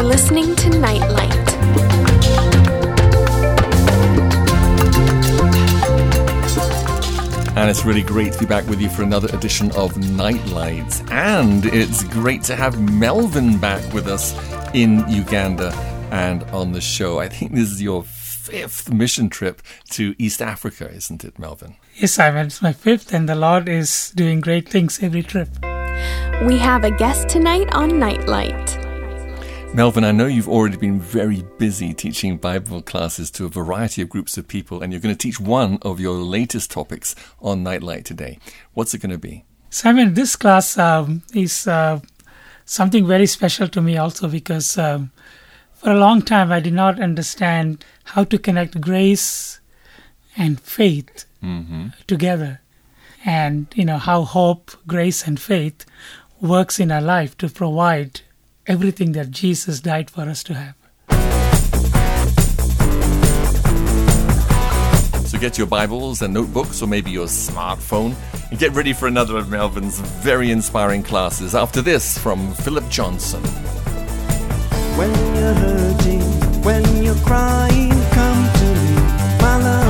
You're listening to Nightlight. And it's really great to be back with you for another edition of Nightlights. And it's great to have Melvin back with us in Uganda and on the show. I think this is your fifth mission trip to East Africa, isn't it, Melvin? Yes, Simon, it's my fifth, and the Lord is doing great things every trip. We have a guest tonight on Nightlight. Melvin, I know you've already been very busy teaching Bible classes to a variety of groups of people, and you're going to teach one of your latest topics on Nightlight today. What's it going to be? Simon, this class um, is uh, something very special to me also because um, for a long time I did not understand how to connect grace and faith Mm-hmm. together and you know how hope grace and faith works in our life to provide everything that jesus died for us to have So get your Bibles and notebooks, or maybe your smartphone, and get ready for another of Melvin's very inspiring classes after this from Philip Johnson. When you're hurting, when you're crying, come to me, my love.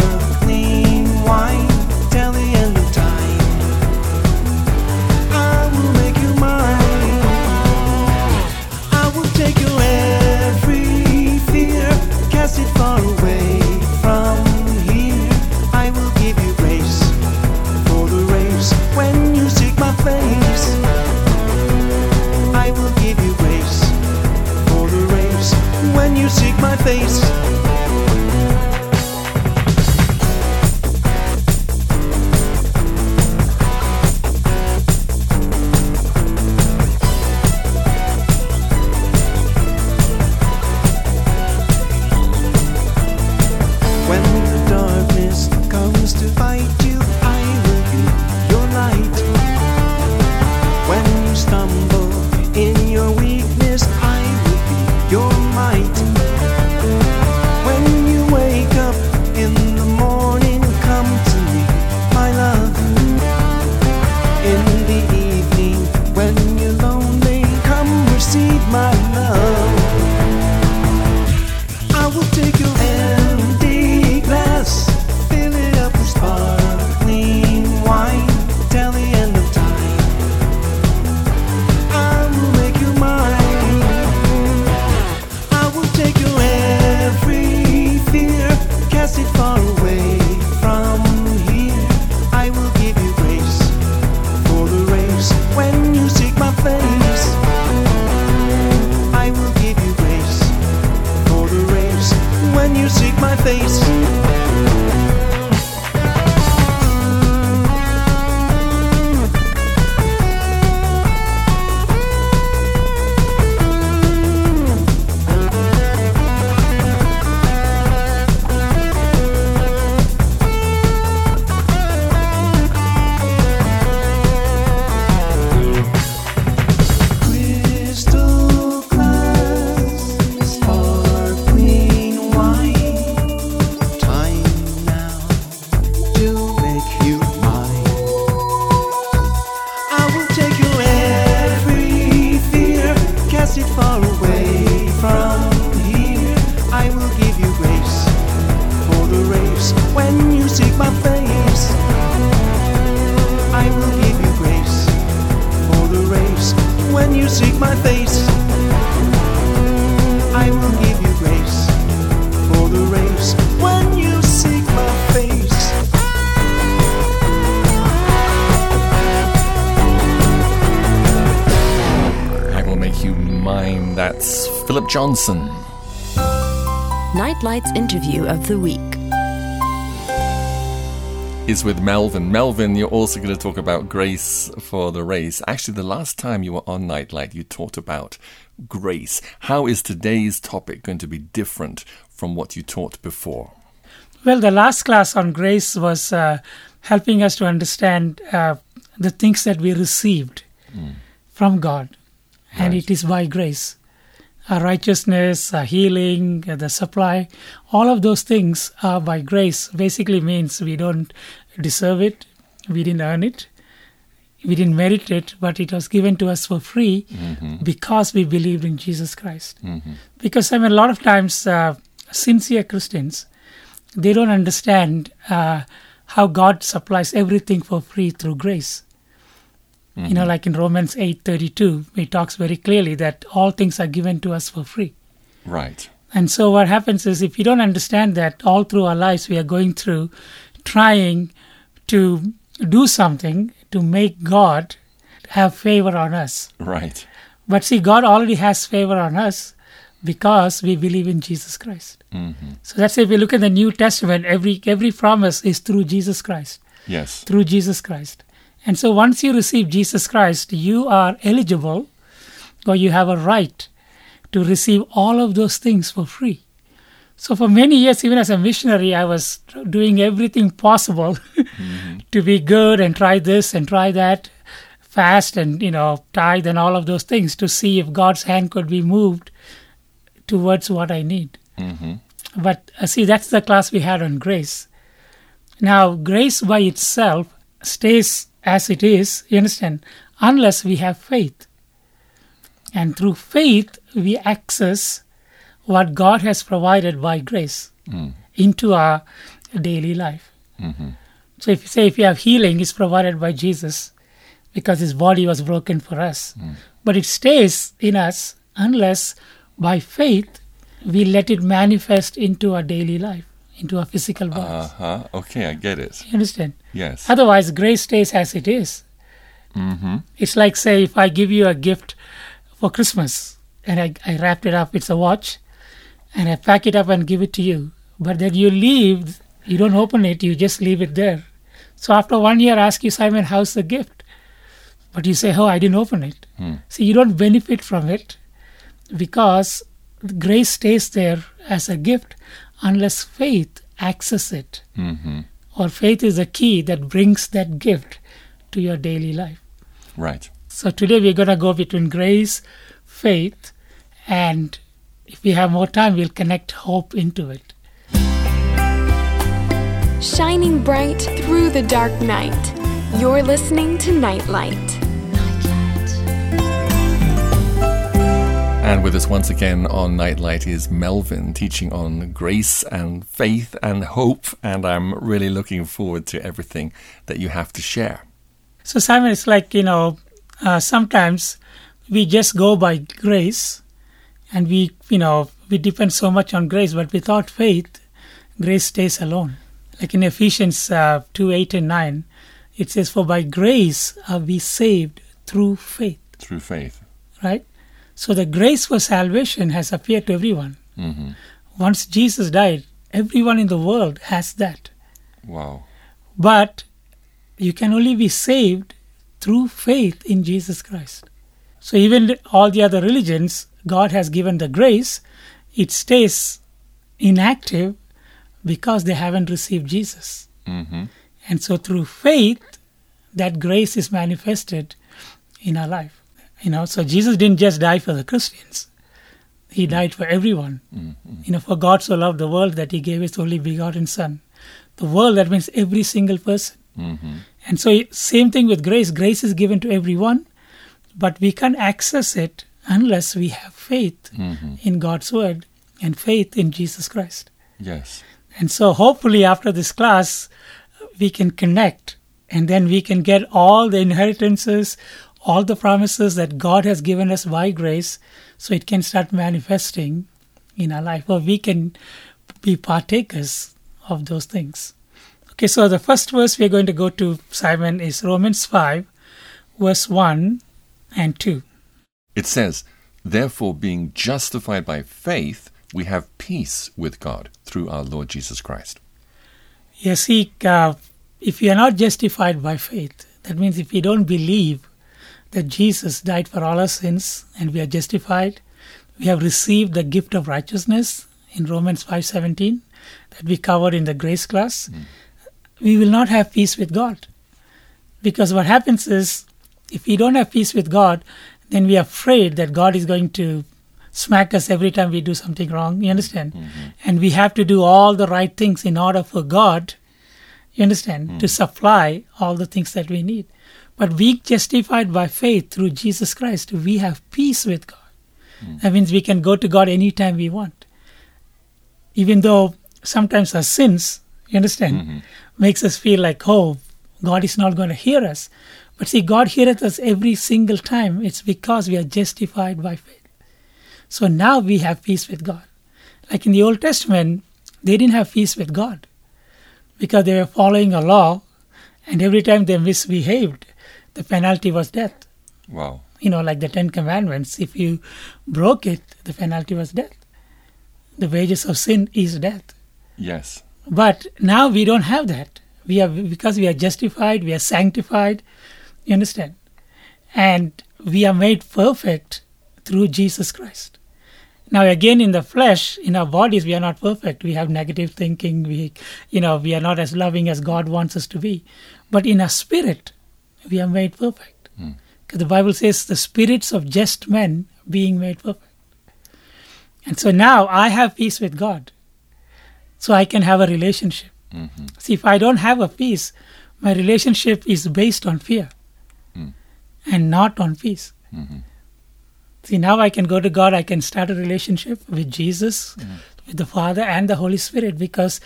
interview of the week. is with Melvin. Melvin, you're also going to talk about grace for the race. Actually, the last time you were on Nightlight, you talked about grace. How is today's topic going to be different from what you taught before? Well, the last class on grace was uh, helping us to understand uh, the things that we received from God, and Right. it is by grace. Our righteousness, our healing, uh, the supply, all of those things are by grace. Basically means we don't deserve it, we didn't earn it, we didn't merit it, but it was given to us for free because we believed in Jesus Christ. Because I mean, a lot of times, uh, sincere Christians, they don't understand uh, how God supplies everything for free through grace. You know, like in Romans eight thirty two, it talks very clearly that all things are given to us for free. Right. And so what happens is if you don't understand that all through our lives we are going through trying to do something to make God have favor on us. Right. But see, God already has favor on us because we believe in Jesus Christ. Mm-hmm. So that's if we look at the New Testament, every every promise is through Jesus Christ, Yes. through Jesus Christ. And so once you receive Jesus Christ, you are eligible or you have a right to receive all of those things for free. So for many years, even as a missionary, I was doing everything possible to be good and try this and try that, fast and you know tithe and all of those things to see if God's hand could be moved towards what I need. Mm-hmm. But uh, see, that's the class we had on grace. Now, grace by itself stays as it is, you understand, unless we have faith. And through faith, we access what God has provided by grace hmm. into our daily life. Mm-hmm. So, if you say if you have healing, it's provided by Jesus because his body was broken for us. Hmm. But it stays in us unless by faith we let it manifest into our daily life, into our physical bodies. Uh huh. Okay, I get it. You understand? Yes. Otherwise, grace stays as it is. Mm-hmm. It's like, say, if I give you a gift for Christmas and I, I wrapped it up, it's a watch, and I pack it up and give it to you. But then you leave, you don't open it, you just leave it there. So after one year, I ask you, Simon, how's the gift? But you say, oh, I didn't open it. See, you don't benefit from it because grace stays there as a gift unless faith access it Mm-hmm. or faith is a key that brings that gift to your daily life. Right. So today we're going to go between grace, faith, and if we have more time, we'll connect hope into it. Shining bright through the dark night. You're listening to Nightlight. And with us once again on Nightlight is Melvin teaching on grace and faith and hope. And I'm really looking forward to everything that you have to share. So, Simon, it's like, you know, uh, sometimes we just go by grace and we, you know, we depend so much on grace, but without faith, grace stays alone. Like in Ephesians uh, 2 8 and 9, it says, For by grace are we saved through faith. Through faith. right? So the grace for salvation has appeared to everyone. Mm-hmm. Once Jesus died, everyone in the world has that. Wow. But you can only be saved through faith in Jesus Christ. So even all the other religions, God has given the grace, it stays inactive because they haven't received Jesus. Mm-hmm. And so through faith, that grace is manifested in our life. You know, so Jesus didn't just die for the Christians. He died for everyone. You know, for God so loved the world that he gave his only begotten son. The world, that means every single person. Mm-hmm. And so same thing with grace. Grace is given to everyone, but we can't access it unless we have faith Mm-hmm. in God's word and faith in Jesus Christ. Yes. And so hopefully after this class, we can connect and then we can get all the inheritances, all the promises that God has given us by grace so it can start manifesting in our life or we can be partakers of those things. Okay, so the first verse we're going to go to, Simon, is Romans 5, verse 1 and 2. It says, Therefore, being justified by faith, we have peace with God through our Lord Jesus Christ. Yes, he, uh, if you are not justified by faith, that means if you don't believe that Jesus died for all our sins and we are justified, we have received the gift of righteousness in Romans 5:17 that we covered in the grace class, hmm. we will not have peace with God. Because what happens is if we don't have peace with God, then we are afraid that God is going to smack us every time we do something wrong. You understand? Mm-hmm. And we have to do all the right things in order for God, you understand, to hmm. supply all the things that we need. But being justified by faith through Jesus Christ, we have peace with God. Hmm. That means we can go to God anytime we want. Even though sometimes our sins, you understand, mm-hmm. makes us feel like, oh, God is not going to hear us. But see, God heareth us every single time. It's because we are justified by faith. So now we have peace with God. Like in the Old Testament, they didn't have peace with God because they were following a law, and every time they misbehaved, the penalty was death. Wow. You know, like the Ten Commandments. If you broke it, the penalty was death. The wages of sin is death. Yes. But now we don't have that. We are because we are justified, we are sanctified. You understand? And we are made perfect through Jesus Christ. Now again in the flesh, in our bodies, we are not perfect. We have negative thinking, we you know, we are not as loving as God wants us to be. But in our spirit, we are made perfect. Hmm. Because the Bible says the spirits of just men being made perfect. And so now I have peace with God. So I can have a relationship. Mm-hmm. See, if I don't have a peace, my relationship is based on fear hmm. and not on peace. Mm-hmm. See, now I can go to God, I can start a relationship with Jesus, hmm. with the Father and the Holy Spirit because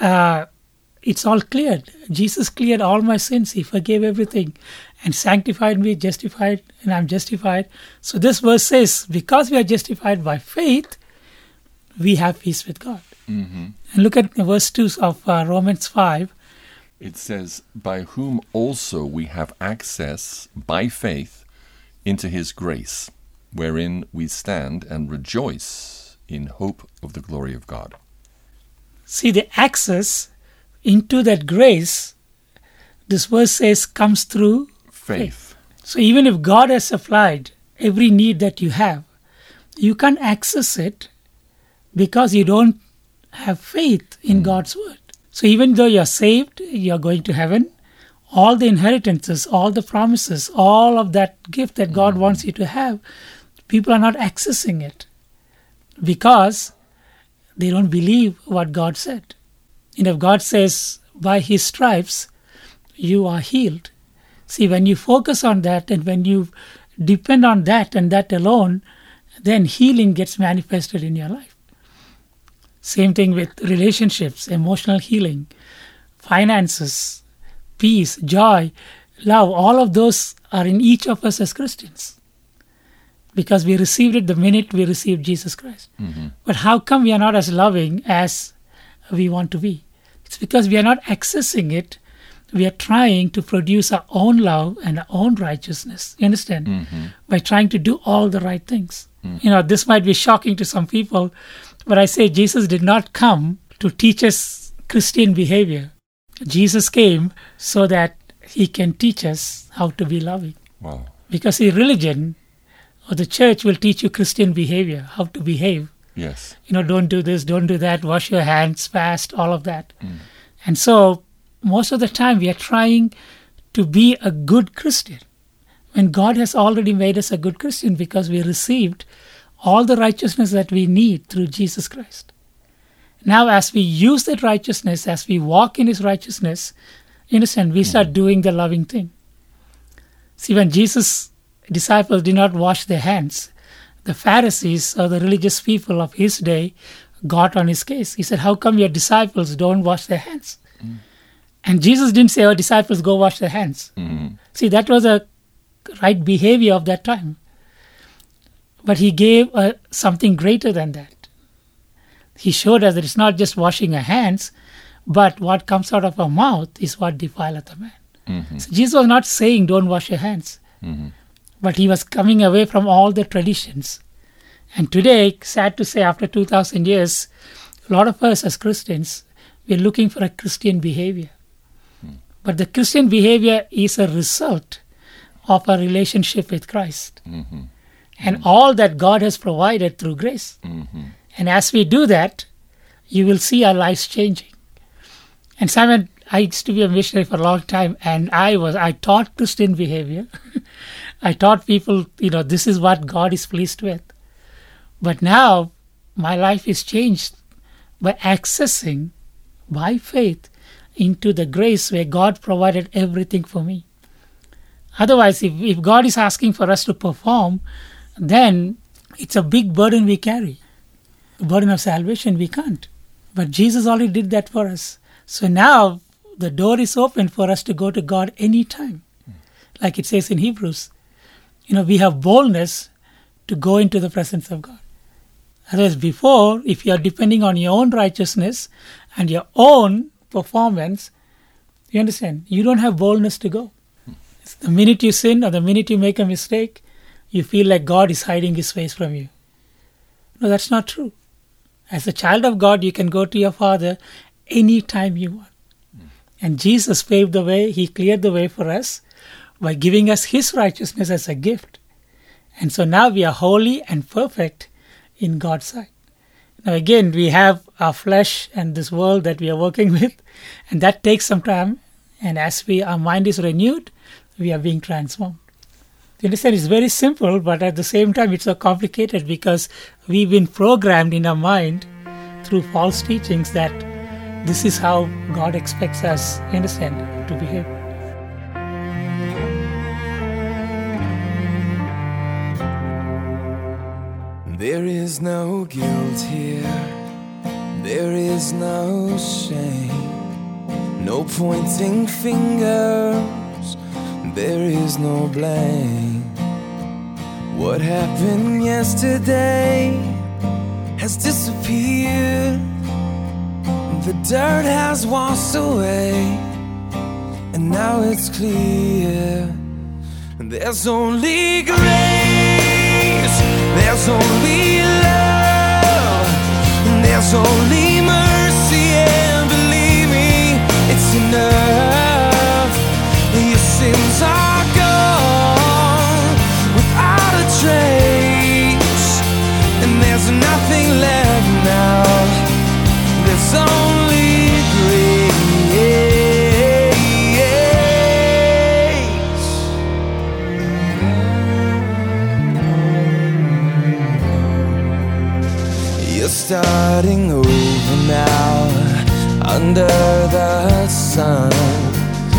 uh, it's all cleared. Jesus cleared all my sins, He forgave everything and sanctified me, justified, and I'm justified. So this verse says, because we are justified by faith, we have peace with God. And look at verse 2 of uh, Romans 5. It says, By whom also we have access by faith into his grace, wherein we stand and rejoice in hope of the glory of God. See, the access into that grace, this verse says, comes through Faith. So even if God has supplied every need that you have, you can't access it because you don't have faith in hmm. God's word. So even though you're saved, you're going to heaven, all the inheritances, all the promises, all of that gift that God hmm. wants you to have, people are not accessing it because they don't believe what God said. And if God says, by his stripes, you are healed. See, when you focus on that and when you depend on that and that alone, then healing gets manifested in your life. Same thing with relationships, emotional healing, finances, peace, joy, love. All of those are in each of us as Christians because we received it the minute we received Jesus Christ. Mm-hmm. But how come we are not as loving as we want to be? It's because we are not accessing it. We are trying to produce our own love and our own righteousness. You understand? Mm-hmm. By trying to do all the right things. Mm. You know, this might be shocking to some people, but I say Jesus did not come to teach us Christian behavior. Jesus came so that he can teach us how to be loving. Wow. Because the religion or the church will teach you Christian behavior, how to behave. Yes. You know, don't do this, don't do that, wash your hands, fast, all of that. Hmm. And so, most of the time, we are trying to be a good Christian when God has already made us a good Christian because we received all the righteousness that we need through Jesus Christ. Now, as we use that righteousness, as we walk in His righteousness, understand, we start hmm. doing the loving thing. See, when Jesus' disciples did not wash their hands, the Pharisees or the religious people of his day got on his case. He said, How come your disciples don't wash their hands? And Jesus didn't say, Our disciples go wash their hands. Mm-hmm. See, that was a right behavior of that time. But he gave uh, something greater than that. He showed us that it's not just washing our hands, but what comes out of our mouth is what defileth a man. Mm-hmm. So Jesus was not saying, Don't wash your hands mm-hmm. But he was coming away from all the traditions. And today, sad to say, after 2000 years, a lot of us as Christians, we're looking for a Christian behavior. Hmm. But the Christian behavior is a result of a relationship with Christ mm-hmm. and all that God has provided through grace. Mm-hmm. And as we do that, you will see our lives changing. And Simon, I used to be a missionary for a long time, and I was I taught Christian behavior. I taught people, you know, this is what God is pleased with. But now my life is changed by accessing by faith into the grace where God provided everything for me. Otherwise, if, if God is asking for us to perform, then it's a big burden we carry. The burden of salvation, we can't. But Jesus already did that for us. So now the door is open for us to go to God anytime. Like it says in Hebrews. You know, we have boldness to go into the presence of God. Otherwise, before, if you are depending on your own righteousness and your own performance, you understand, you don't have boldness to go. It's The minute you sin or the minute you make a mistake, you feel like God is hiding his face from you. No, that's not true. As a child of God, you can go to your Father anytime you want. And Jesus paved the way, He cleared the way for us by giving us His righteousness as a gift. And so now we are holy and perfect in God's sight. Now, again, we have our flesh and this world that we are working with, and that takes some time. And as we our mind is renewed, we are being transformed. You understand? It's very simple, but at the same time, it's so complicated because we've been programmed in our mind through false teachings that this is how God expects us, understand, to behave. There is no guilt here, there is no shame, no pointing fingers, there is no blame. What happened yesterday has disappeared, the dirt has washed away, and now it's clear. There's only grace, there's only love, there's only mercy, and believe me, it's enough. Your sins are gone without a trace, and there's nothing left now. There's only starting over now under the sun,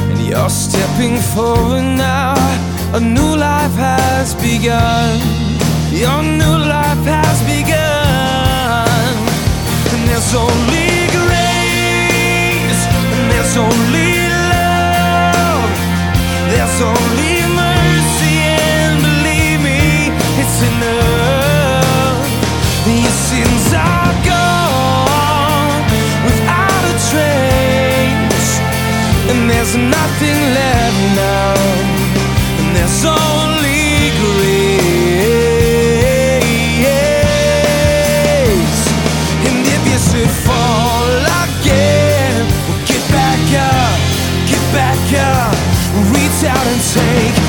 and you're stepping forward now. A new life has begun. Your new life has begun, and there's only grace, and there's only love, there's only mercy, and believe me, it's enough. Your and there's nothing left now, and there's only grace. And if you should fall again, well, get back up, get back up, reach out and take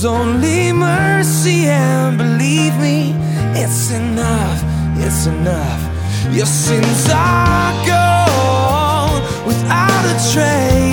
There's only mercy, and believe me, it's enough, it's enough. Your sins are gone without a trace,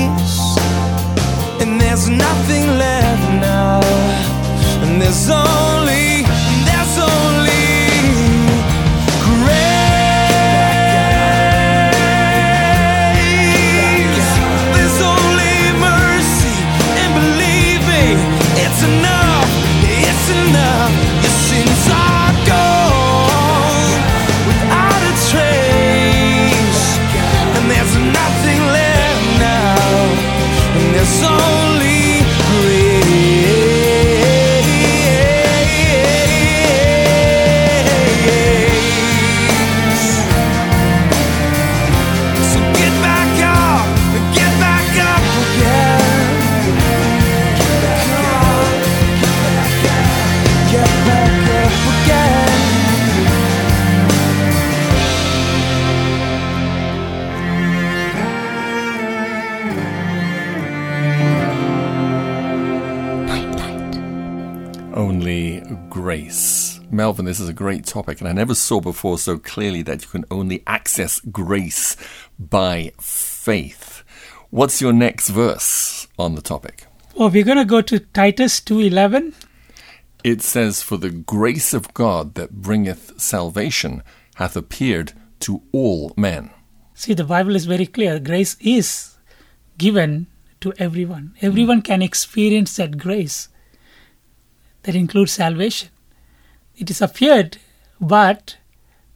Melvin, this is a great topic, and I never saw before so clearly that you can only access grace by faith. What's your next verse on the topic? Well, we're going to go to Titus 2:11. It says, For the grace of God that bringeth salvation hath appeared to all men. See, the Bible is very clear. Grace is given to everyone. Everyone hmm. can experience that grace. That includes salvation. It is appeared, but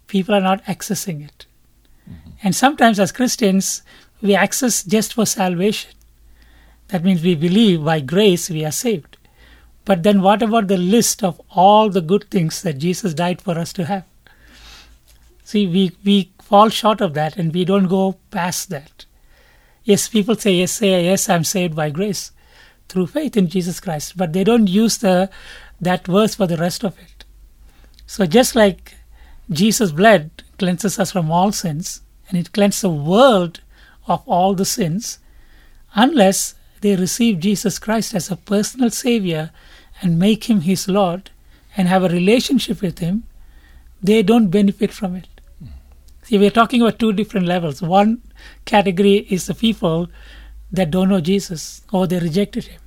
people are not accessing it. Mm-hmm. And sometimes, as Christians, we access just for salvation. That means we believe by grace we are saved. But then, what about the list of all the good things that Jesus died for us to have? See, we, we fall short of that and we don't go past that. Yes, people say, yes, say, yes, I'm saved by grace through faith in Jesus Christ, but they don't use the that verse for the rest of it. So just like Jesus' blood cleanses us from all sins, and it cleanses the world of all the sins, unless they receive Jesus Christ as a personal Savior and make Him His Lord and have a relationship with Him, they don't benefit from it. See, we're talking about two different levels. One category is the people that don't know Jesus or they rejected Him.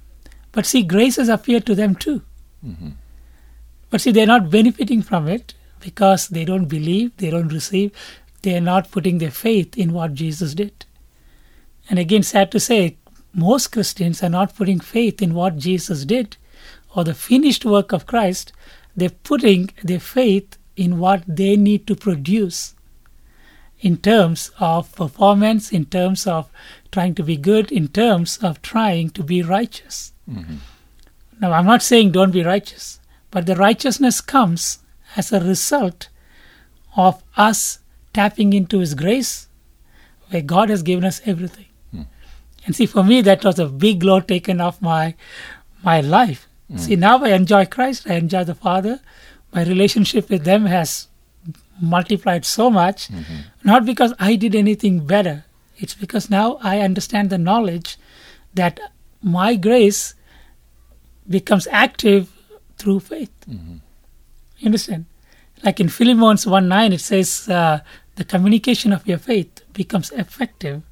But see, grace has appeared to them too. Mm-hmm. But see, they're not benefiting from it because they don't believe, they don't receive, they're not putting their faith in what Jesus did. And again, sad to say, most Christians are not putting faith in what Jesus did or the finished work of Christ. They're putting their faith in what they need to produce in terms of performance, in terms of trying to be good, in terms of trying to be righteous. Mm-hmm. Now, I'm not saying don't be righteous, but the righteousness comes as a result of us tapping into His grace, where God has given us everything. Hmm. And see, for me, that was a big load taken off my my life. Hmm. See, now I enjoy Christ, I enjoy the Father. My relationship with them has multiplied so much, mm-hmm. not because I did anything better. It's because now I understand the knowledge that my grace becomes active through faith. You understand? Like in Philemons 1 9, it says, uh, the communication of your faith becomes effective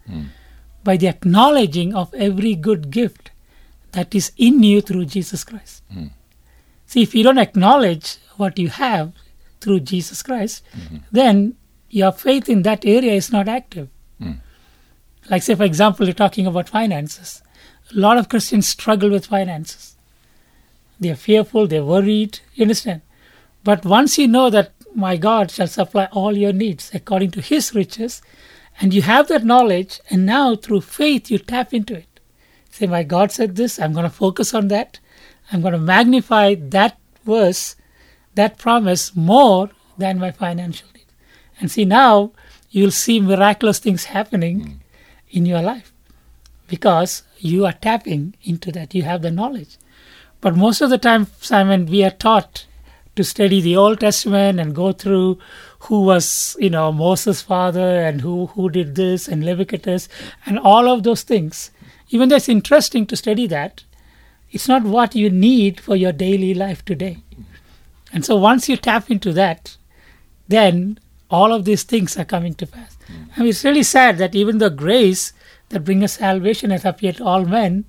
by the acknowledging of every good gift that is in you through Jesus Christ. See, if you don't acknowledge what you have through Jesus Christ, then your faith in that area is not active. Like, say, for example, you're talking about finances. A lot of Christians struggle with finances. They're fearful, they're worried, you understand? But once you know that my God shall supply all your needs according to his riches, and you have that knowledge, and now through faith you tap into it. Say, my God said this, I'm going to focus on that. I'm going to magnify that verse, that promise more than my financial needs. And see, now you'll see miraculous things happening hmm. in your life because you are tapping into that. You have the knowledge. But most of the time, Simon, we are taught to study the Old Testament and go through who was, you know, Moses' father and who, who did this and Leviticus and all of those things. Even though it's interesting to study that, it's not what you need for your daily life today. And so once you tap into that, then all of these things are coming to pass. Hmm. I mean, it's really sad that even the grace that brings us salvation has appeared to all men,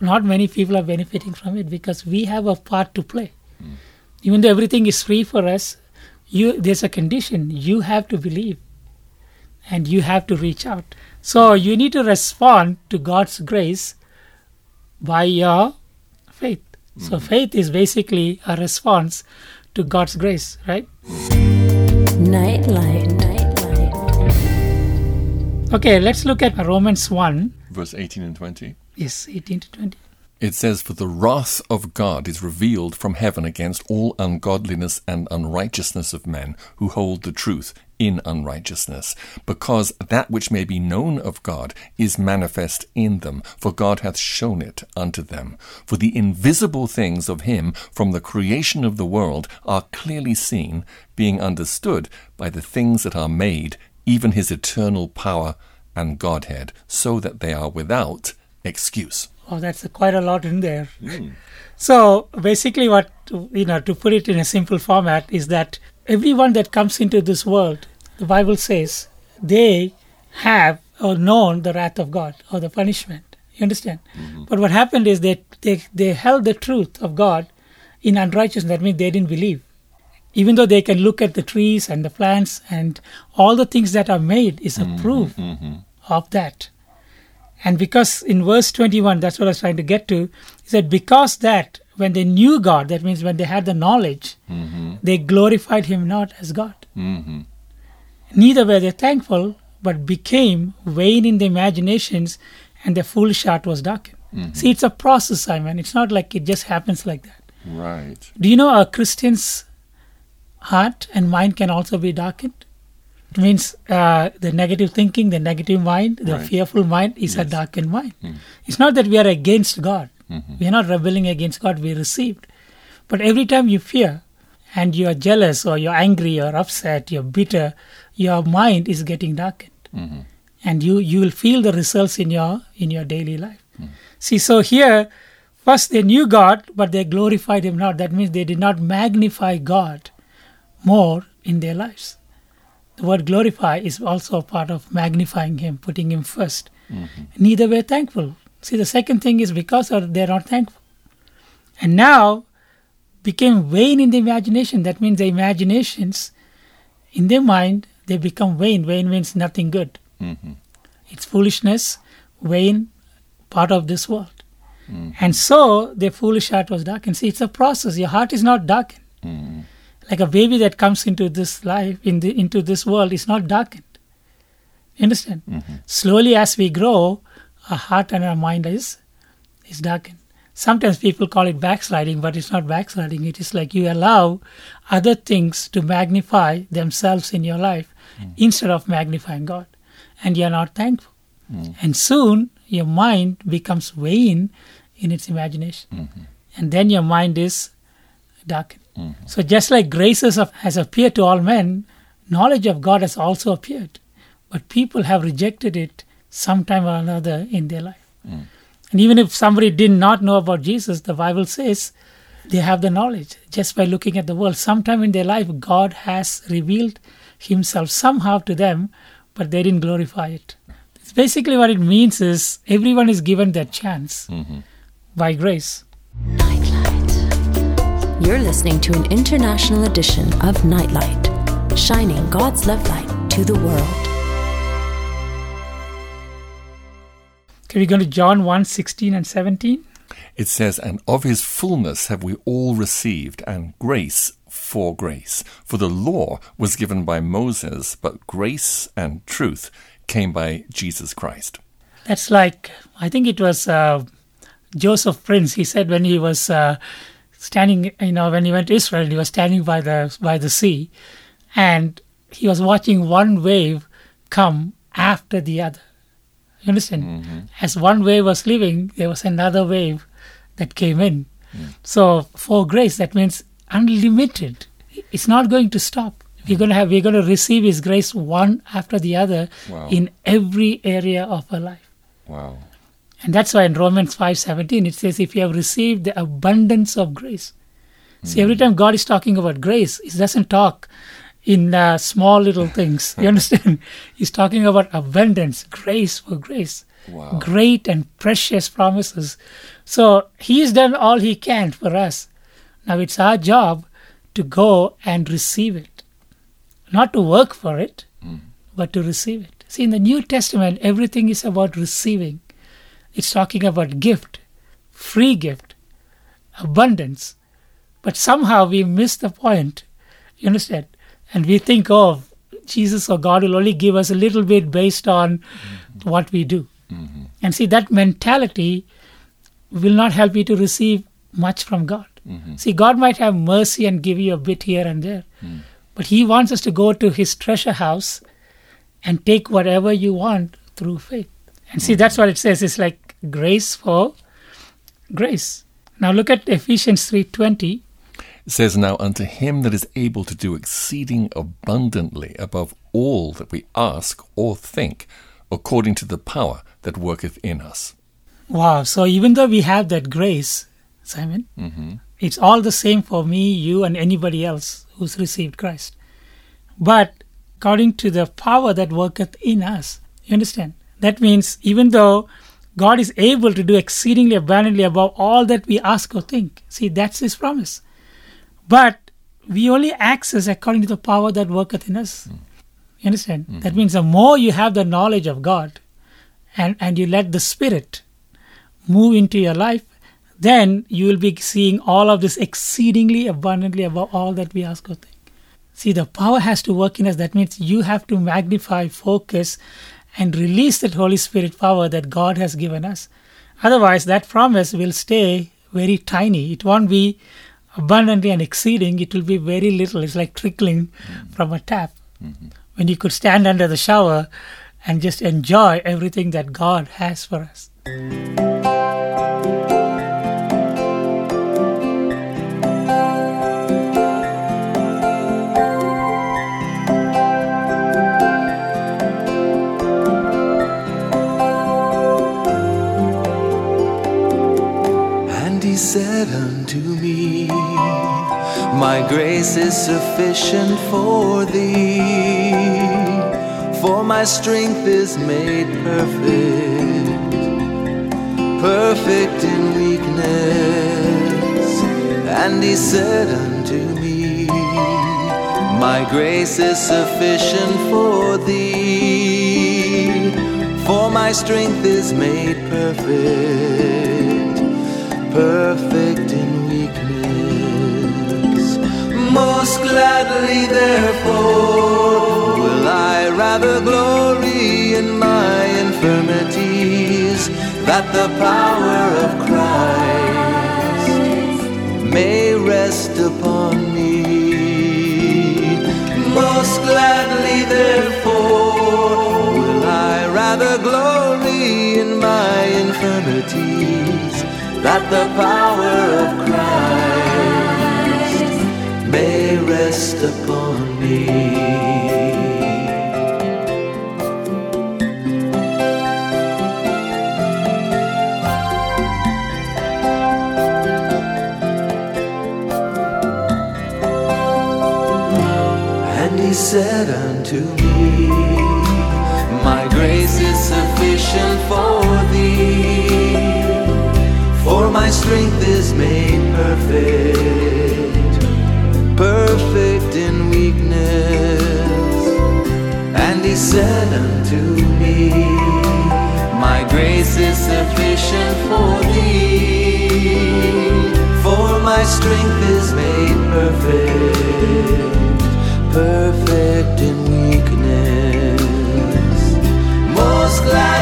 not many people are benefiting from it because we have a part to play. Even though everything is free for us, you there's a condition. You have to believe and you have to reach out. So you need to respond to God's grace by your faith. So mm-hmm. faith is basically a response to God's grace, right? Nightlight, nightlight. Okay, let's look at Romans 1, Verse 18 and 20. Yes, 18 to 20. It says, For the wrath of God is revealed from heaven against all ungodliness and unrighteousness of men who hold the truth in unrighteousness, because that which may be known of God is manifest in them, for God hath shown it unto them. For the invisible things of him from the creation of the world are clearly seen, being understood by the things that are made, even his eternal power and Godhead, so that they are without excuse. Oh, that's quite a lot in there. Hmm. So basically, what you know, to put it in a simple format, is that everyone that comes into this world, the Bible says, they have or known the wrath of God or the punishment. You understand? Mm-hmm. But what happened is that they, they held the truth of God in unrighteousness. That means they didn't believe. Even though they can look at the trees and the plants and all the things that are made is a mm-hmm. proof mm-hmm. of that. And because in verse 21, that's what I was trying to get to, he said, because that when they knew God, that means when they had the knowledge, mm-hmm. they glorified him not as God. Mm-hmm. Neither were they thankful, but became vain in their imaginations, and their foolish heart was darkened. Mm-hmm. See, it's a process, Simon. It's not like it just happens like that. Right. Do you know a Christian's heart and mind can also be darkened? It means uh, the negative thinking, the negative mind, the Right. fearful mind is a darkened mind. Hmm. It's not that we are against God. Mm-hmm. We are not rebelling against God. We received. But every time you fear and you are jealous or you're angry or upset, you're bitter, your mind is getting darkened. Mm-hmm. And you, you will feel the results in your in your daily life. Hmm. See, so here, first they knew God, but they glorified Him not. That means they did not magnify God more in their lives. The word glorify is also a part of magnifying Him, putting Him 1st mm-hmm. Neither were thankful. See, the second thing is because they're not thankful. And now became vain in the imagination. That means the imaginations in their mind, they become vain. Vain means nothing good. Mm-hmm. It's foolishness, vain, part of this world. Mm. And so their foolish heart was darkened. See, it's a process. Your heart is not darkened. Mm-hmm. Like a baby that comes into this life, in the, into this world, is not darkened. You understand? Mm-hmm. Slowly, as we grow, our heart and our mind is is darkened. Sometimes people call it backsliding, but it's not backsliding. It is like you allow other things to magnify themselves in your life mm. instead of magnifying God, and you are not thankful. Mm. And soon your mind becomes vain in its imagination, mm-hmm. and then your mind is darkened. So just like graces of, has appeared to all men, knowledge of God has also appeared, but people have rejected it sometime or another in their life. And even if somebody did not know about Jesus, the Bible says they have the knowledge just by looking at the world. Sometime in their life, God has revealed Himself somehow to them, but they didn't glorify it. It's basically what it means is everyone is given their chance mm-hmm. by grace. You're listening to an international edition of Nightlight, shining God's love light to the world. Can we go to John 1 16 and 17? It says, And of his fullness have we all received, and grace for grace. For the law was given by Moses, but grace and truth came by Jesus Christ. That's like, I think it was uh, Joseph Prince. He said when he was uh, standing, you know, when he went to Israel, he was standing by the by the sea, and he was watching one wave come after the other. You understand? Mm-hmm. As one wave was leaving, there was another wave that came in. Mm. So for grace, that means unlimited. It's not going to stop. We're going to have, we're going to receive His grace one after the other Wow. in every area of our life. Wow. And that's why in Romans 5:17 it says if you have received the abundance of grace. See every time God is talking about grace, he doesn't talk in uh, small little things. You understand? He's talking about abundance, grace for grace. Wow. Great and precious promises. So he's done all he can for us. Now it's our job to go and receive it. Not to work for it, but to receive it. See, in the New Testament, everything is about receiving. It's talking about gift, free gift, abundance. But somehow we miss the point. You understand? And we think, oh, Jesus or God will only give us a little bit based on mm-hmm. what we do. Mm-hmm. And see, that mentality will not help you to receive much from God. Mm-hmm. See, God might have mercy and give you a bit here and there, mm. but He wants us to go to His treasure house and take whatever you want through faith. And see, that's what it says. It's like grace for grace. Now look at Ephesians 3:20. It says, Now unto him that is able to do exceeding abundantly above all that we ask or think, according to the power that worketh in us. Wow. So even though we have that grace, Simon, mm-hmm. it's all the same for me, you, and anybody else who's received Christ. But according to the power that worketh in us, you understand? That means even though God is able to do exceedingly abundantly above all that we ask or think, see, that's His promise. But we only access according to the power that worketh in us. Hmm. You understand? Hmm. That means the more you have the knowledge of God and, and you let the Spirit move into your life, then you will be seeing all of this exceedingly abundantly above all that we ask or think. See, the power has to work in us. That means you have to magnify, focus, and release that Holy Spirit power that God has given us. Otherwise, that promise will stay very tiny. It won't be abundantly and exceeding. It will be very little. It's like trickling mm-hmm. from a tap. Mm-hmm. When you could stand under the shower and just enjoy everything that God has for us. My grace is sufficient for thee, for my strength is made perfect, perfect in weakness. And he said unto me, My grace is sufficient for thee, for my strength is made perfect perfect in weakness. Most gladly, therefore, will I rather glory in my infirmities, that the power of Christ may rest upon me. Most gladly, therefore, will I rather glory in my infirmities, that the power of Christ rest upon me. And he said unto me, My grace is sufficient for thee, for my strength is made perfect, said unto me, My grace is sufficient for thee, for my strength is made perfect perfect in weakness. Most gladly,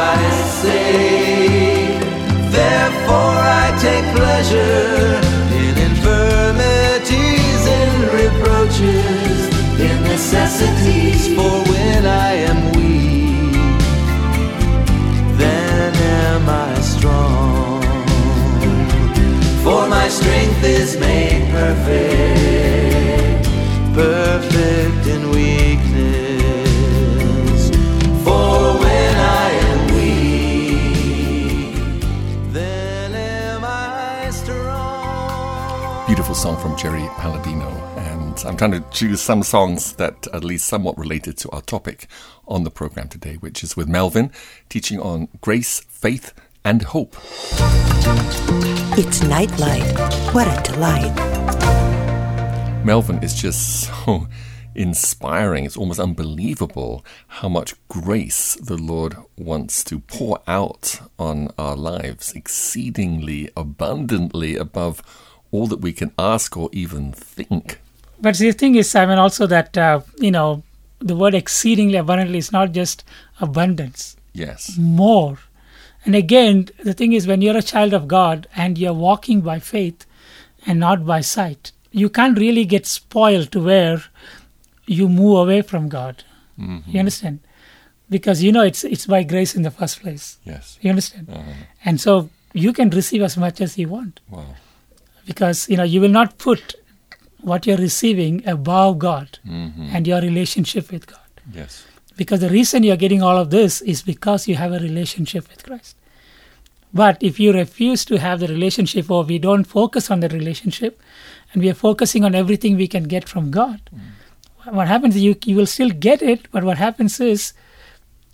distresses say. Therefore, I take pleasure in infirmities, in reproaches, in necessities. For when I am weak, then am I strong. For my strength is made perfect, trying to choose some songs that at least somewhat related to our topic on the program today, which is with Melvin teaching on grace, faith, and hope. It's Nightlight. What a delight. Melvin is just so inspiring. It's almost unbelievable how much grace the Lord wants to pour out on our lives, exceedingly abundantly above all that we can ask or even think. But the thing is, Simon, also that, uh, you know, the word exceedingly abundantly is not just abundance, Yes. more. And again, the thing is, when you're a child of God and you're walking by faith and not by sight, you can't really get spoiled to where you move away from God. You understand? Because you know it's it's by grace in the first place. Yes. You understand? Uh-huh. And so you can receive as much as you want Wow. because you know you will not put what you're receiving above God hmm and your relationship with God. Yes. Because the reason you're getting all of this is because you have a relationship with Christ. But if you refuse to have the relationship or we don't focus on the relationship and we are focusing on everything we can get from God, mm. what happens is you, you will still get it, but what happens is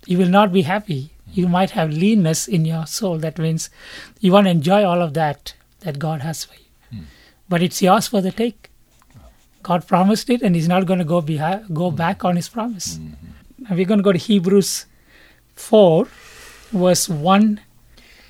you will not be happy. You mm. might have leanness in your soul. That means you want to enjoy all of that that God has for you. Mm. But it's yours for the take. God promised it and He's not going to go, behind, go hmm. back on His promise. Hmm. And we're going to go to Hebrews 4, verse 1,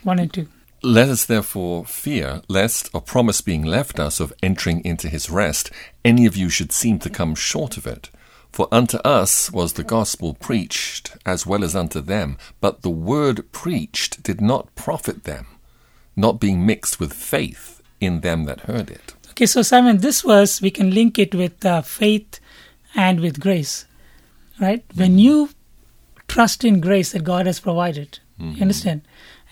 1 and 2. Let us therefore fear, lest, a promise being left us of entering into his rest, any of you should seem to come short of it. For unto us was the gospel preached, as well as unto them, but the word preached did not profit them, not being mixed with faith in them that heard it. Okay, so Simon, this verse we can link it with uh, faith and with grace, right? When you trust in grace that God has provided, you understand,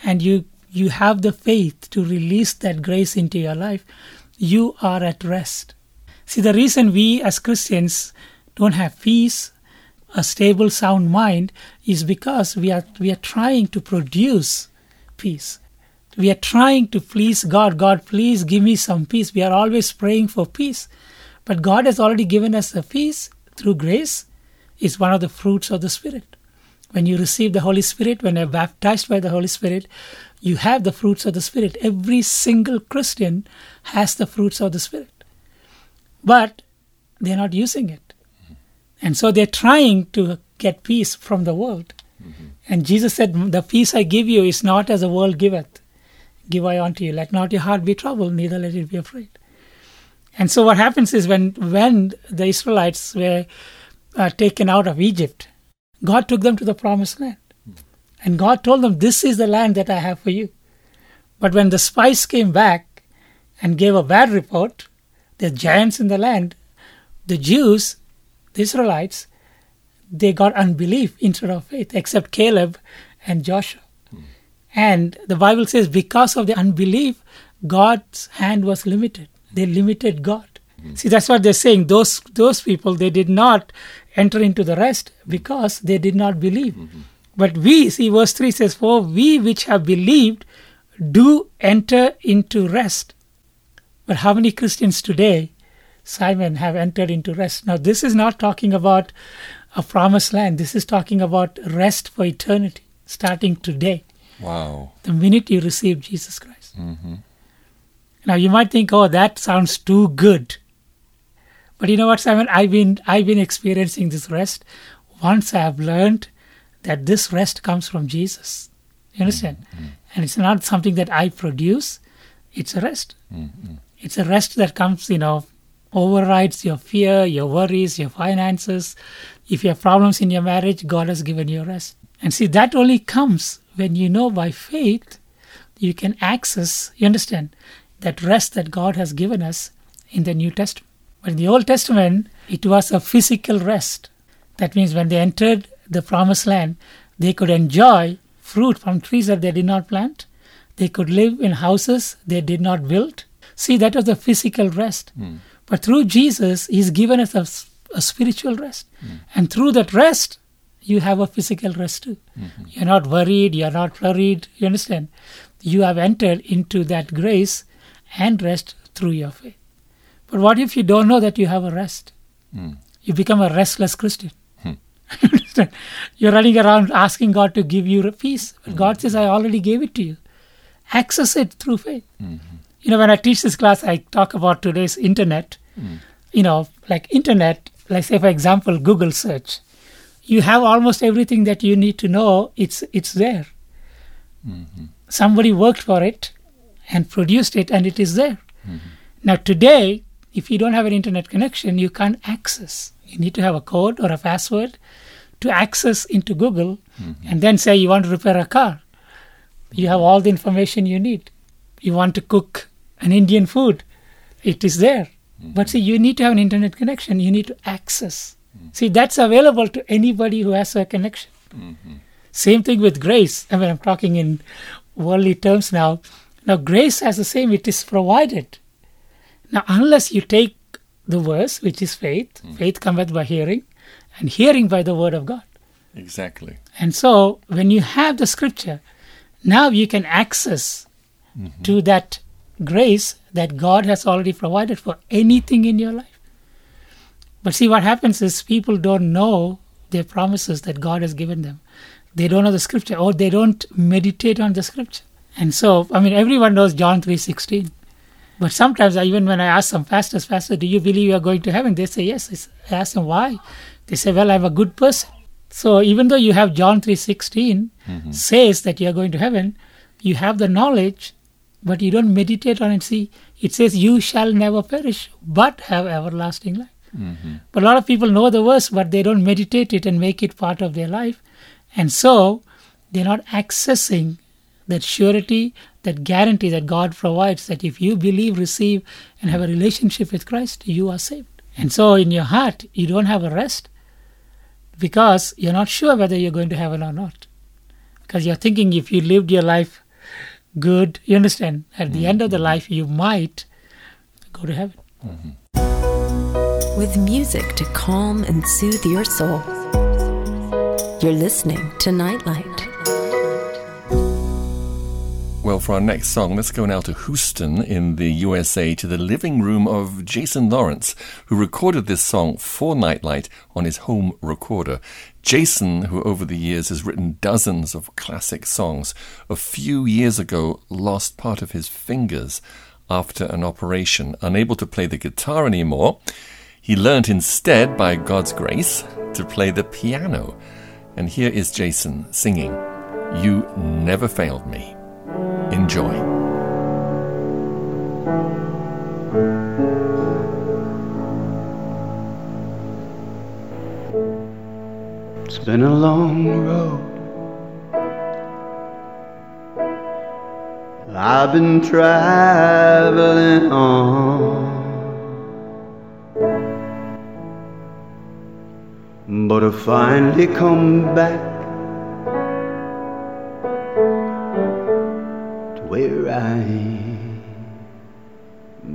and you you have the faith to release that grace into your life, you are at rest. See, the reason we as Christians don't have peace, a stable, sound mind, is because we are we are trying to produce peace. We are trying to please God. God, please give me some peace. We are always praying for peace. But God has already given us the peace through grace. It's one of the fruits of the Spirit. When you receive the Holy Spirit, when you're baptized by the Holy Spirit, you have the fruits of the Spirit. Every single Christian has the fruits of the Spirit. But they're not using it. And so they're trying to get peace from the world. Mm-hmm. And Jesus said, The peace I give you is not as the world giveth. Give I unto you. Let not your heart be troubled, neither let it be afraid. And so what happens is when when the Israelites were uh, taken out of Egypt, God took them to the promised land. And God told them, This is the land that I have for you. But when the spies came back and gave a bad report, the giants in the land, the Jews, the Israelites, they got unbelief instead of faith, except Caleb and Joshua. And the Bible says, because of the unbelief, God's hand was limited. They limited God. Hmm. See, that's what they're saying. Those those people they did not enter into the rest because they did not believe. Mm-hmm. But we, see, verse 3 says, For we which have believed do enter into rest. But how many Christians today, Simon, have entered into rest? Now, this is not talking about a promised land. This is talking about rest for eternity, starting today, Wow. the minute you receive Jesus Christ. Mm-hmm. Now, you might think, oh, that sounds too good. But you know what, Simon? I've been, I've been experiencing this rest once I have learned that this rest comes from Jesus. You understand? Mm-hmm. And it's not something that I produce, it's a rest. Mm-hmm. It's a rest that comes, you know, overrides your fear, your worries, your finances. If you have problems in your marriage, God has given you rest. And see, that only comes when you know by faith you can access, you understand, that rest that God has given us in the New Testament. But in the Old Testament, it was a physical rest. That means when they entered the promised land, they could enjoy fruit from trees that they did not plant. They could live in houses they did not build. See, that was the physical rest. Hmm. But through Jesus, He's given us a, a spiritual rest. Hmm. And through that rest, you have a physical rest too. You're not worried, you're not flurried. You understand? You have entered into that grace and rest through your faith. But what if you don't know that you have a rest? Hmm. You become a restless Christian. Hmm. You understand? You're running around asking God to give you peace. But hmm. God says, I already gave it to you. Access it through faith. You know, when I teach this class, I talk about today's internet. You know, like internet, like say for example, Google search. You have almost everything that you need to know. It's it's there. Mm-hmm. Somebody worked for it and produced it, and it is there. Mm-hmm. Now today, if you don't have an internet connection, you can't access. You need to have a code or a password to access into Google, mm-hmm. and then say you want to repair a car. You have all the information you need. You want to cook an Indian food, it is there. But see, you need to have an internet connection. You need to access. Mm-hmm. See, that's available to anybody who has a connection. Mm-hmm. Same thing with grace. I mean, I'm talking in worldly terms now. Now, grace has the same, it is provided. Now, unless you take the verse, which is faith, mm-hmm. faith cometh by hearing, and hearing by the word of God. Exactly. And so, when you have the scripture, now you can access to that grace that God has already provided for anything in your life. But see, what happens is people don't know their promises that God has given them. They don't know the scripture or they don't meditate on the scripture. And so, I mean, everyone knows John 3.16. But sometimes, I, even when I ask some pastors, Pastor, do you believe you are going to heaven? They say, yes. I ask them, why? They say, well, I'm a good person. So even though you have John 3.16 mm-hmm. says that you are going to heaven, you have the knowledge, but you don't meditate on it. See, it says, you shall never perish, but have everlasting life. But a lot of people know the verse, but they don't meditate it and make it part of their life. And so they're not accessing that surety, that guarantee that God provides that if you believe, receive, and have a relationship with Christ, you are saved. And so in your heart, you don't have a rest because you're not sure whether you're going to heaven or not. Because you're thinking if you lived your life good, you understand, at the end of the mm-hmm. life, you might go to heaven. Mm-hmm. With music to calm and soothe your soul. You're listening to Nightlight. Well, for our next song, let's go now to Houston in the USA to the living room of Jason Lawrence, who recorded this song for Nightlight on his home recorder. Jason, who over the years has written dozens of classic songs, a few years ago lost part of his fingers after an operation, unable to play the guitar anymore. He learnt instead, by God's grace, to play the piano. And here is Jason singing, You Never Failed Me. Enjoy. It's been a long road. I've been traveling on. But I finally come back to where I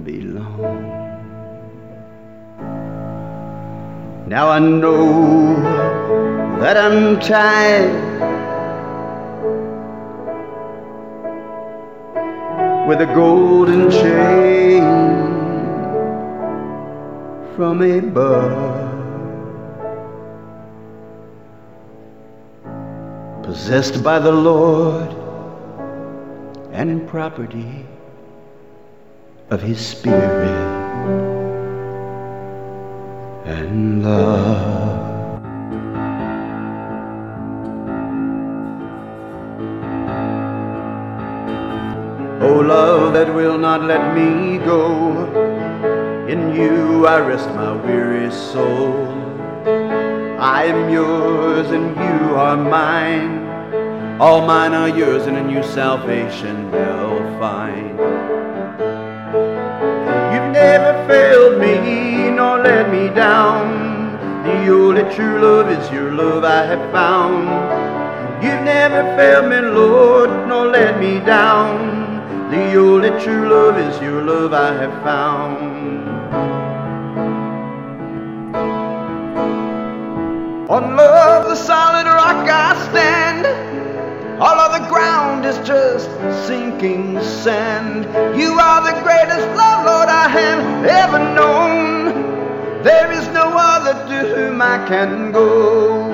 belong. Now I know that I'm tied with a golden chain from above. Possessed by the Lord and in property of His Spirit and love. Oh, love that will not let me go. In you I rest my weary soul. I am yours and you are mine. All mine are yours, and a new salvation they'll find. You've never failed me nor let me down. The only true love is your love I have found. You've never failed me, Lord, nor let me down. The only true love is your love I have found. On love, the solid rock I stand. Is just sinking sand. You are the greatest love, Lord, I have ever known. There is no other to whom I can go.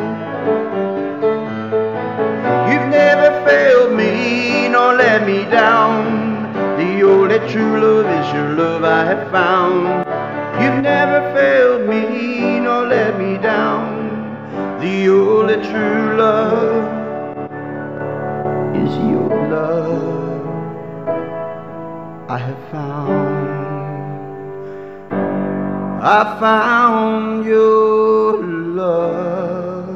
You've never failed me nor let me down. The only true love is your love I have found. You've never failed me nor let me down. the only true love your love I have found. I found your love.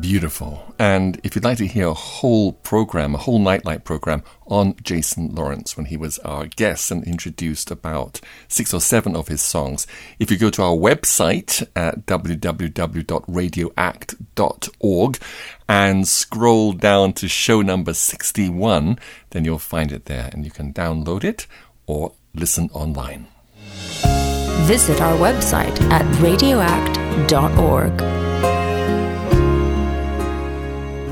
Beautiful. And if you'd like to hear a whole program, a whole nightlight program on Jason Lawrence when he was our guest and introduced about six or seven of his songs, if you go to our website at www.radioact.org and scroll down to show number 61, then you'll find it there and you can download it or listen online. Visit our website at radioact.org.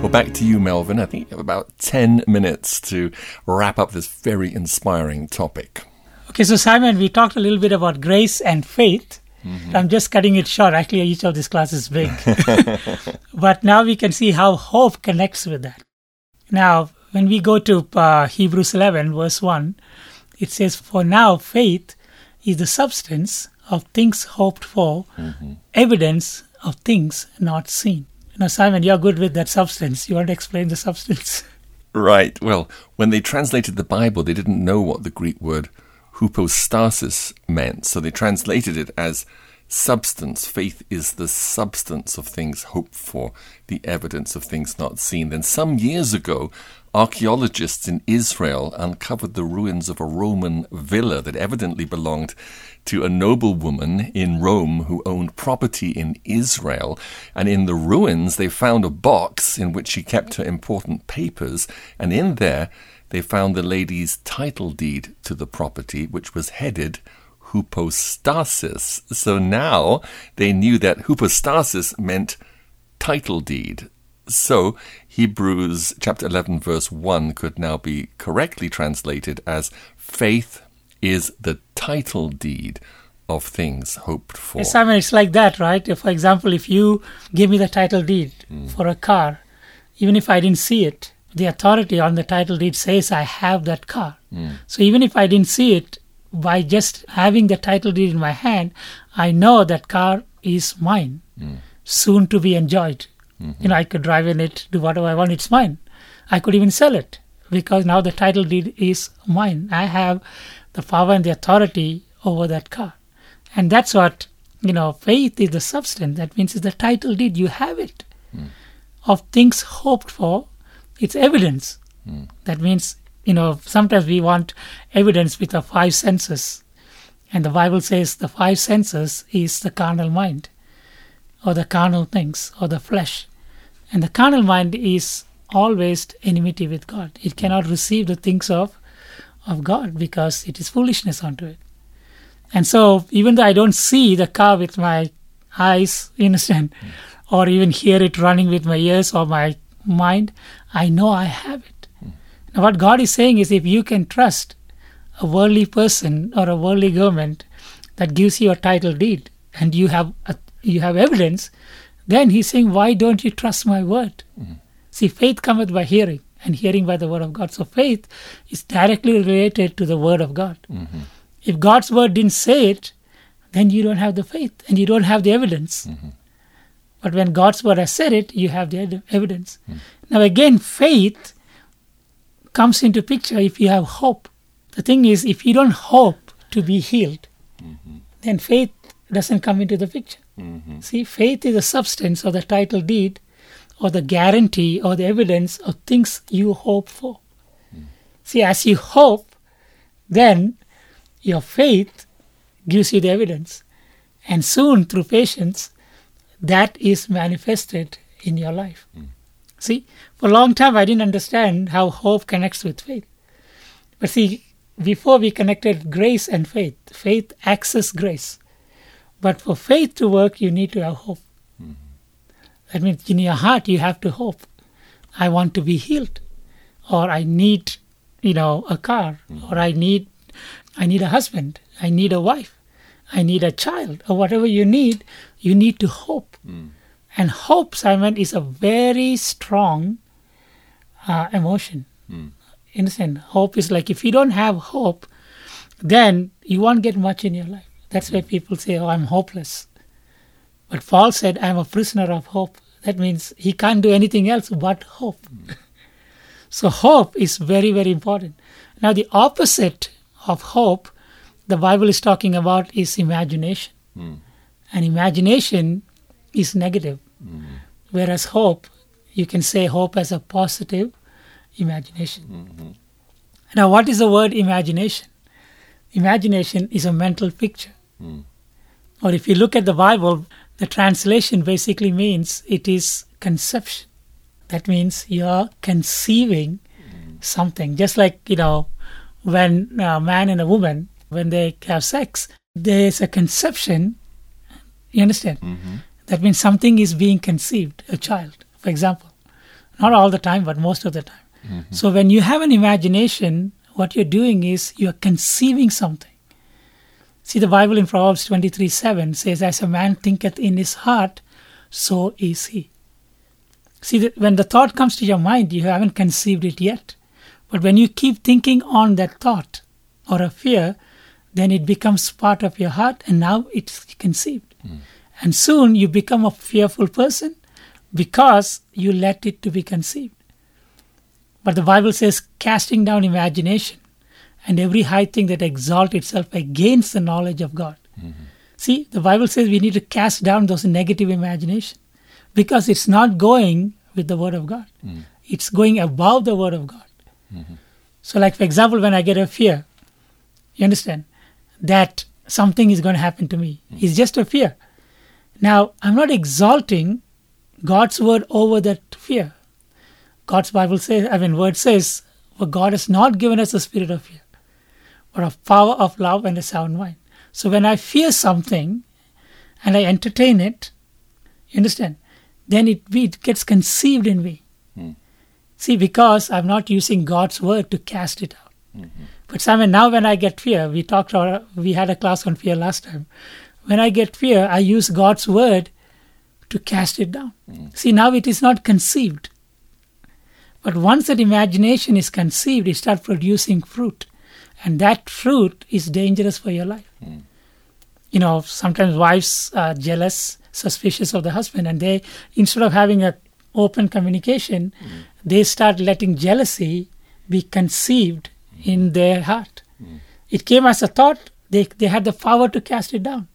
Well, back to you, Melvin. I think you have about 10 minutes to wrap up this very inspiring topic. Okay, so Simon, we talked a little bit about grace and faith. I'm just cutting it short. Actually, each of these classes is big. but now we can see how hope connects with that. Now, when we go to uh, Hebrews 11, verse 1, it says, For now faith is the substance of things hoped for, evidence of things not seen. Now, Simon, you're good with that substance. You want to explain the substance? Right. Well, when they translated the Bible, they didn't know what the Greek word hypostasis meant, so they translated it as substance. Faith is the substance of things hoped for, the evidence of things not seen. Then, some years ago, archaeologists in Israel uncovered the ruins of a Roman villa that evidently belonged to a noblewoman in Rome who owned property in Israel. And in the ruins, they found a box in which she kept her important papers. And in there, they found the lady's title deed to the property, which was headed hypostasis. So now they knew that hypostasis meant title deed. So Hebrews chapter 11 verse 1 could now be correctly translated as faith is the title deed of things hoped for. Yes, Simon, it's like that, right? If, for example, if you give me the title deed mm. for a car, even if I didn't see it, the authority on the title deed says I have that car. Mm. So even if I didn't see it, by just having the title deed in my hand, I know that car is mine, mm. soon to be enjoyed. Mm-hmm. You know, I could drive in it, do whatever I want, it's mine. I could even sell it because now the title deed is mine. I have the power and the authority over that car. And that's what, you know, faith is the substance. That means it's the title deed. You have it. Mm. Of things hoped for, it's evidence. Mm. That means, you know, sometimes we want evidence with the five senses. And the Bible says the five senses is the carnal mind, or the carnal things, or the flesh. And the carnal mind is always enmity with God. It cannot receive the things of, of God because it is foolishness unto it. And so, even though I don't see the car with my eyes, you understand, or even hear it running with my ears or my mind, I know I have it. Now, what God is saying is if you can trust a worldly person or a worldly government that gives you a title deed and you have a, you have evidence, then He's saying, why don't you trust my word? Mm-hmm. See, faith cometh by hearing, and hearing by the word of God. So faith is directly related to the word of God. Mm-hmm. If God's word didn't say it, then you don't have the faith and you don't have the evidence. Mm-hmm. But when God's word has said it, you have the evidence. Mm. Now, again, faith comes into picture if you have hope. The thing is, if you don't hope to be healed, then faith doesn't come into the picture. Mm-hmm. See, faith is the substance or the title deed or the guarantee or the evidence of things you hope for. Mm. See, as you hope, then your faith gives you the evidence. And soon, through patience, that is manifested in your life. Mm. See, for a long time I didn't understand how hope connects with faith. But see, before we connected grace and faith, faith access grace. But for faith to work, you need to have hope. Mm-hmm. That means in your heart you have to hope. I want to be healed, or I need, you know, a car, mm-hmm. or I need, I need a husband, I need a wife, I need a child, or whatever you need. You need to hope, mm. and hope, Simon, is a very strong uh, emotion. Mm. You understand? Hope is like if you don't have hope, then you won't get much in your life. That's why people say, "Oh, I'm hopeless." But Paul said, "I'm a prisoner of hope." That means he can't do anything else but hope. Hmm. so hope is very, very important. Now, the opposite of hope, the Bible is talking about, is imagination, hmm. and imagination is negative, hmm. whereas hope, you can say hope as a positive imagination. Now, what is the word imagination? Imagination is a mental picture. Hmm. Or if you look at the Bible, the translation basically means it is conception. That means you're conceiving hmm. something. Just like, you know, when a man and a woman, when they have sex, there's a conception. You understand? Mm-hmm. That means something is being conceived, a child, for example. Not all the time, but most of the time. Mm-hmm. So when you have an imagination, what you're doing is you're conceiving something. See, the Bible in Proverbs 23 7 says, As a man thinketh in his heart, so is he. See, that when the thought comes to your mind, you haven't conceived it yet. But when you keep thinking on that thought or a fear, then it becomes part of your heart and now it's conceived. Hmm. And soon you become a fearful person because you let it to be conceived. But the Bible says, casting down imagination and every high thing that exalts itself against the knowledge of God. Mm-hmm. See, the Bible says we need to cast down those negative imagination because it's not going with the Word of God. Mm. It's going above the Word of God. Mm-hmm. So, like for example, when I get a fear, you understand that something is going to happen to me. Mm. It's just a fear. Now, I'm not exalting God's word over that fear. God's Bible says, I mean, word says, for God has not given us a spirit of fear, but of power, of love, and a sound mind. So when I fear something and I entertain it, you understand, then it, it gets conceived in me. Hmm. See, because I'm not using God's word to cast it out. Mm-hmm. But Simon, now when I get fear, we talked, about, we had a class on fear last time. When I get fear, I use God's word to cast it down. Hmm. See, now it is not conceived. But once that imagination is conceived, it starts producing fruit. And that fruit is dangerous for your life. Hmm. You know, sometimes wives are jealous, suspicious of the husband, and they, instead of having an open communication, hmm. they start letting jealousy be conceived hmm. in their heart. It came as a thought, they, they had the power to cast it down.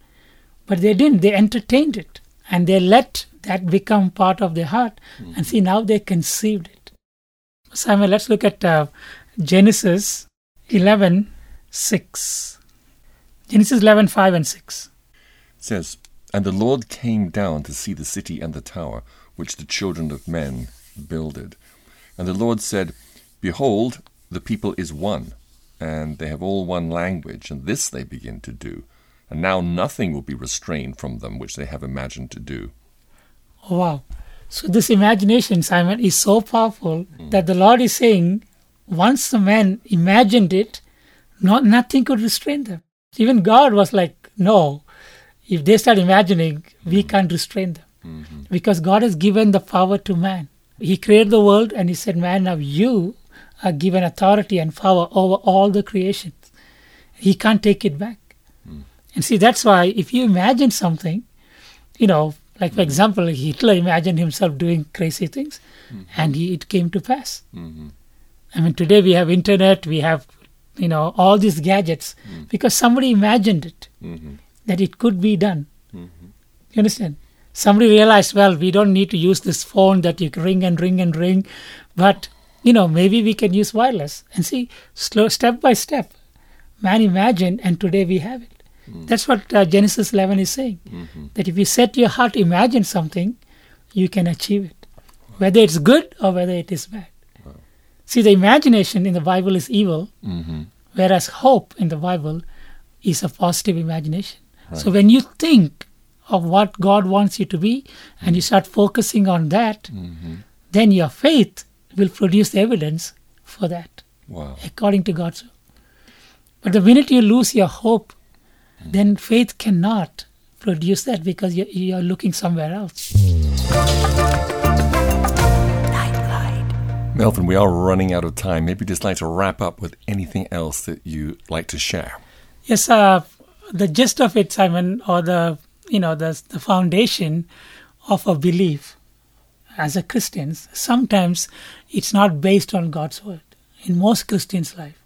But they didn't, they entertained it and they let that become part of their heart. And see, now they conceived it. Simon, let's look at uh, Genesis 11 6. Genesis 11 5 and 6. It says, And the Lord came down to see the city and the tower which the children of men builded. And the Lord said, Behold, the people is one, and they have all one language, and this they begin to do. And now nothing will be restrained from them which they have imagined to do. Oh, wow. So this imagination, Simon, is so powerful hmm. that the Lord is saying, once the man imagined it, not nothing could restrain them. Even God was like, no, if they start imagining, we hmm. can't restrain them. Mm-hmm. Because God has given the power to man. He created the world and he said, Man, now you are given authority and power over all the creations. He can't take it back. Hmm. And see, that's why if you imagine something, you know, like for example, Hitler imagined himself doing crazy things mm-hmm. and he, it came to pass. Mm-hmm. I mean, today we have internet, we have, you know, all these gadgets mm. because somebody imagined it, mm-hmm. that it could be done. You understand? Somebody realized, well, we don't need to use this phone that you can ring and ring and ring, but, you know, maybe we can use wireless. And see, slow, step by step, man imagined, and today we have it. Mm. That's what uh, Genesis 11 is saying. Mm-hmm. That if you set your heart imagine something, you can achieve it, whether it's good or whether it is bad. See, the imagination in the Bible is evil, mm-hmm. whereas hope in the Bible is a positive imagination. So when you think of what God wants you to be and you mm. start focusing on that, mm-hmm. then your faith will produce the evidence for that Wow. according to God's will. But the minute you lose your hope, then faith cannot produce that because you're, you're looking somewhere else. Melvin, we are running out of time. Maybe just like to wrap up with anything else that you like to share. Yes, uh, the gist of it, Simon, or the you know the the foundation of a belief as a Christians, sometimes it's not based on God's word. In most Christians' life,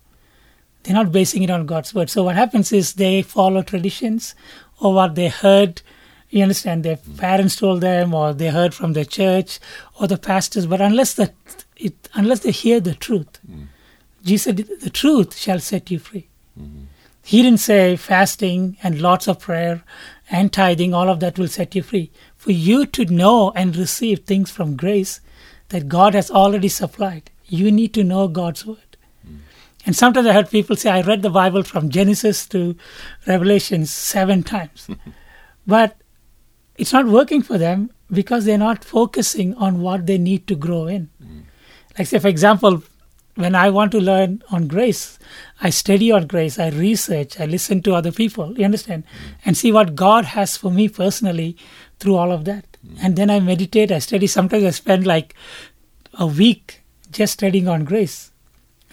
they're not basing it on God's word. So what happens is they follow traditions or what they heard. You understand? Their parents told them, or they heard from the church or the pastors. But unless the it, unless they hear the truth, Jesus said, "The truth shall set you free." He didn't say fasting and lots of prayer and tithing, all of that will set you free. For you to know and receive things from grace that God has already supplied, you need to know God's word. And sometimes I heard people say, I read the Bible from Genesis to Revelation seven times. but it's not working for them because they're not focusing on what they need to grow in. Mm. Like, say, for example, when I want to learn on grace, I study on grace, I research, I listen to other people, you understand, mm. and see what God has for me personally through all of that. Mm. And then I meditate, I study. Sometimes I spend like a week just studying on grace,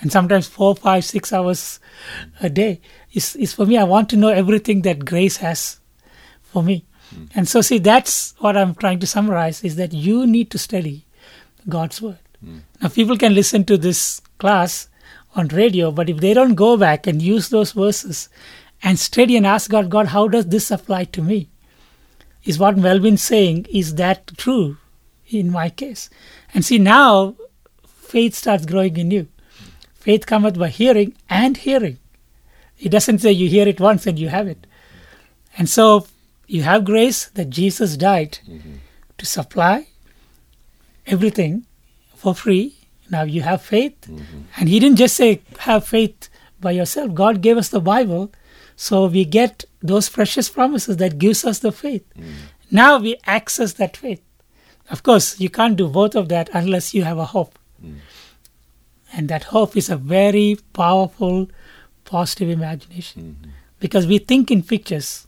and sometimes four, five, six hours a day. Is is for me. I want to know everything that grace has for me. Hmm. And so, see, that's what I'm trying to summarize: is that you need to study God's word. Hmm. Now, people can listen to this class on radio, but if they don't go back and use those verses and study and ask God, God, how does this apply to me? Is what Melvin's saying, is that true in my case? And see, now faith starts growing in you. Faith cometh by hearing and hearing. It doesn't say you hear it once and you have it. And so you have grace that Jesus died mm-hmm. to supply everything for free. Now you have faith. Mm-hmm. And he didn't just say have faith by yourself. God gave us the Bible. So we get those precious promises that gives us the faith. Mm-hmm. Now we access that faith. Of course, you can't do both of that unless you have a hope. Mm. And that hope is a very powerful, positive imagination. Mm-hmm. Because we think in pictures.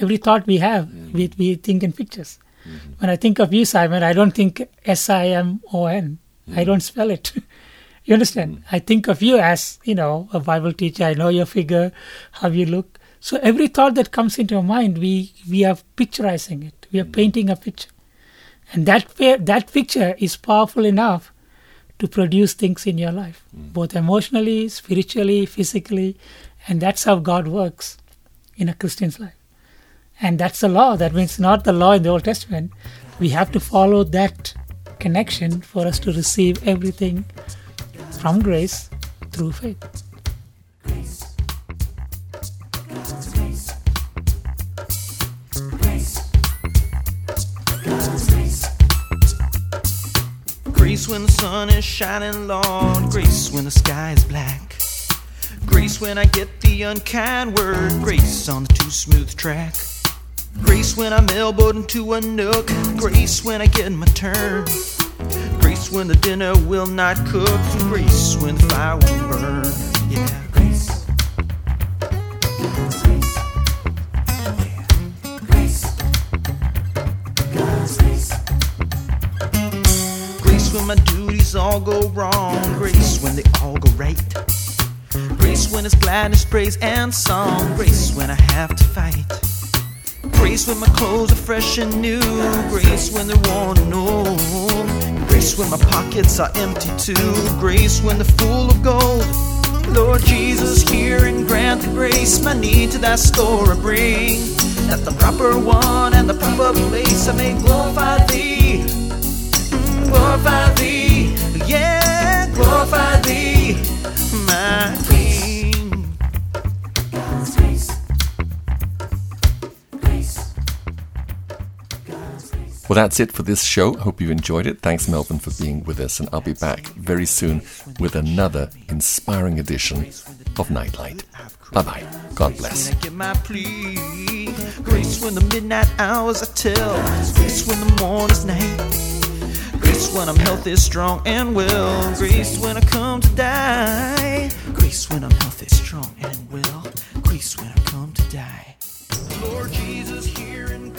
Every thought we have, mm-hmm. we, we think in pictures. Mm-hmm. When I think of you, Simon, I don't think S I M O N. I don't spell it. you understand? I think of you as, you know, a Bible teacher. I know your figure, how you look. So every thought that comes into our mind, we, we are picturizing it. We are painting a picture. And that, that picture is powerful enough to produce things in your life, hmm. both emotionally, spiritually, physically. And that's how God works in a Christian's life. And that's the law. That means not the law in the Old Testament. We have to follow that connection for us to receive everything from grace through faith. Grace when the sun is shining, Lord. Grace when the sky is black. Grace when I get the unkind word. Grace on the too smooth track. Grace when I'm elbowed into a nook. Grace when I get my turn. Grace when the dinner will not cook. Grace when the fire won't burn. Grace gladness, praise, and song. Grace when I have to fight. Grace when my clothes are fresh and new. Grace when they're worn and old. Grace when my pockets are empty too. Grace when they're full of gold. Lord Jesus, hear and grant the grace. My need to that store I bring. At the proper one and the proper place, I may glorify Thee. Mm, glorify Thee. Yeah, glorify Thee, my Well, that's it for this show. Hope you enjoyed it. Thanks, Melvin, for being with us. And I'll be back very soon with another inspiring edition of Nightlight. Bye bye. God bless. Grace when the midnight hours I tell. Grace when the morning's night. Grace when I'm healthy, strong, and well. Grace when I come to die. Grace when I'm healthy, strong, and well. Grace when I come to die. Lord Jesus, hear and.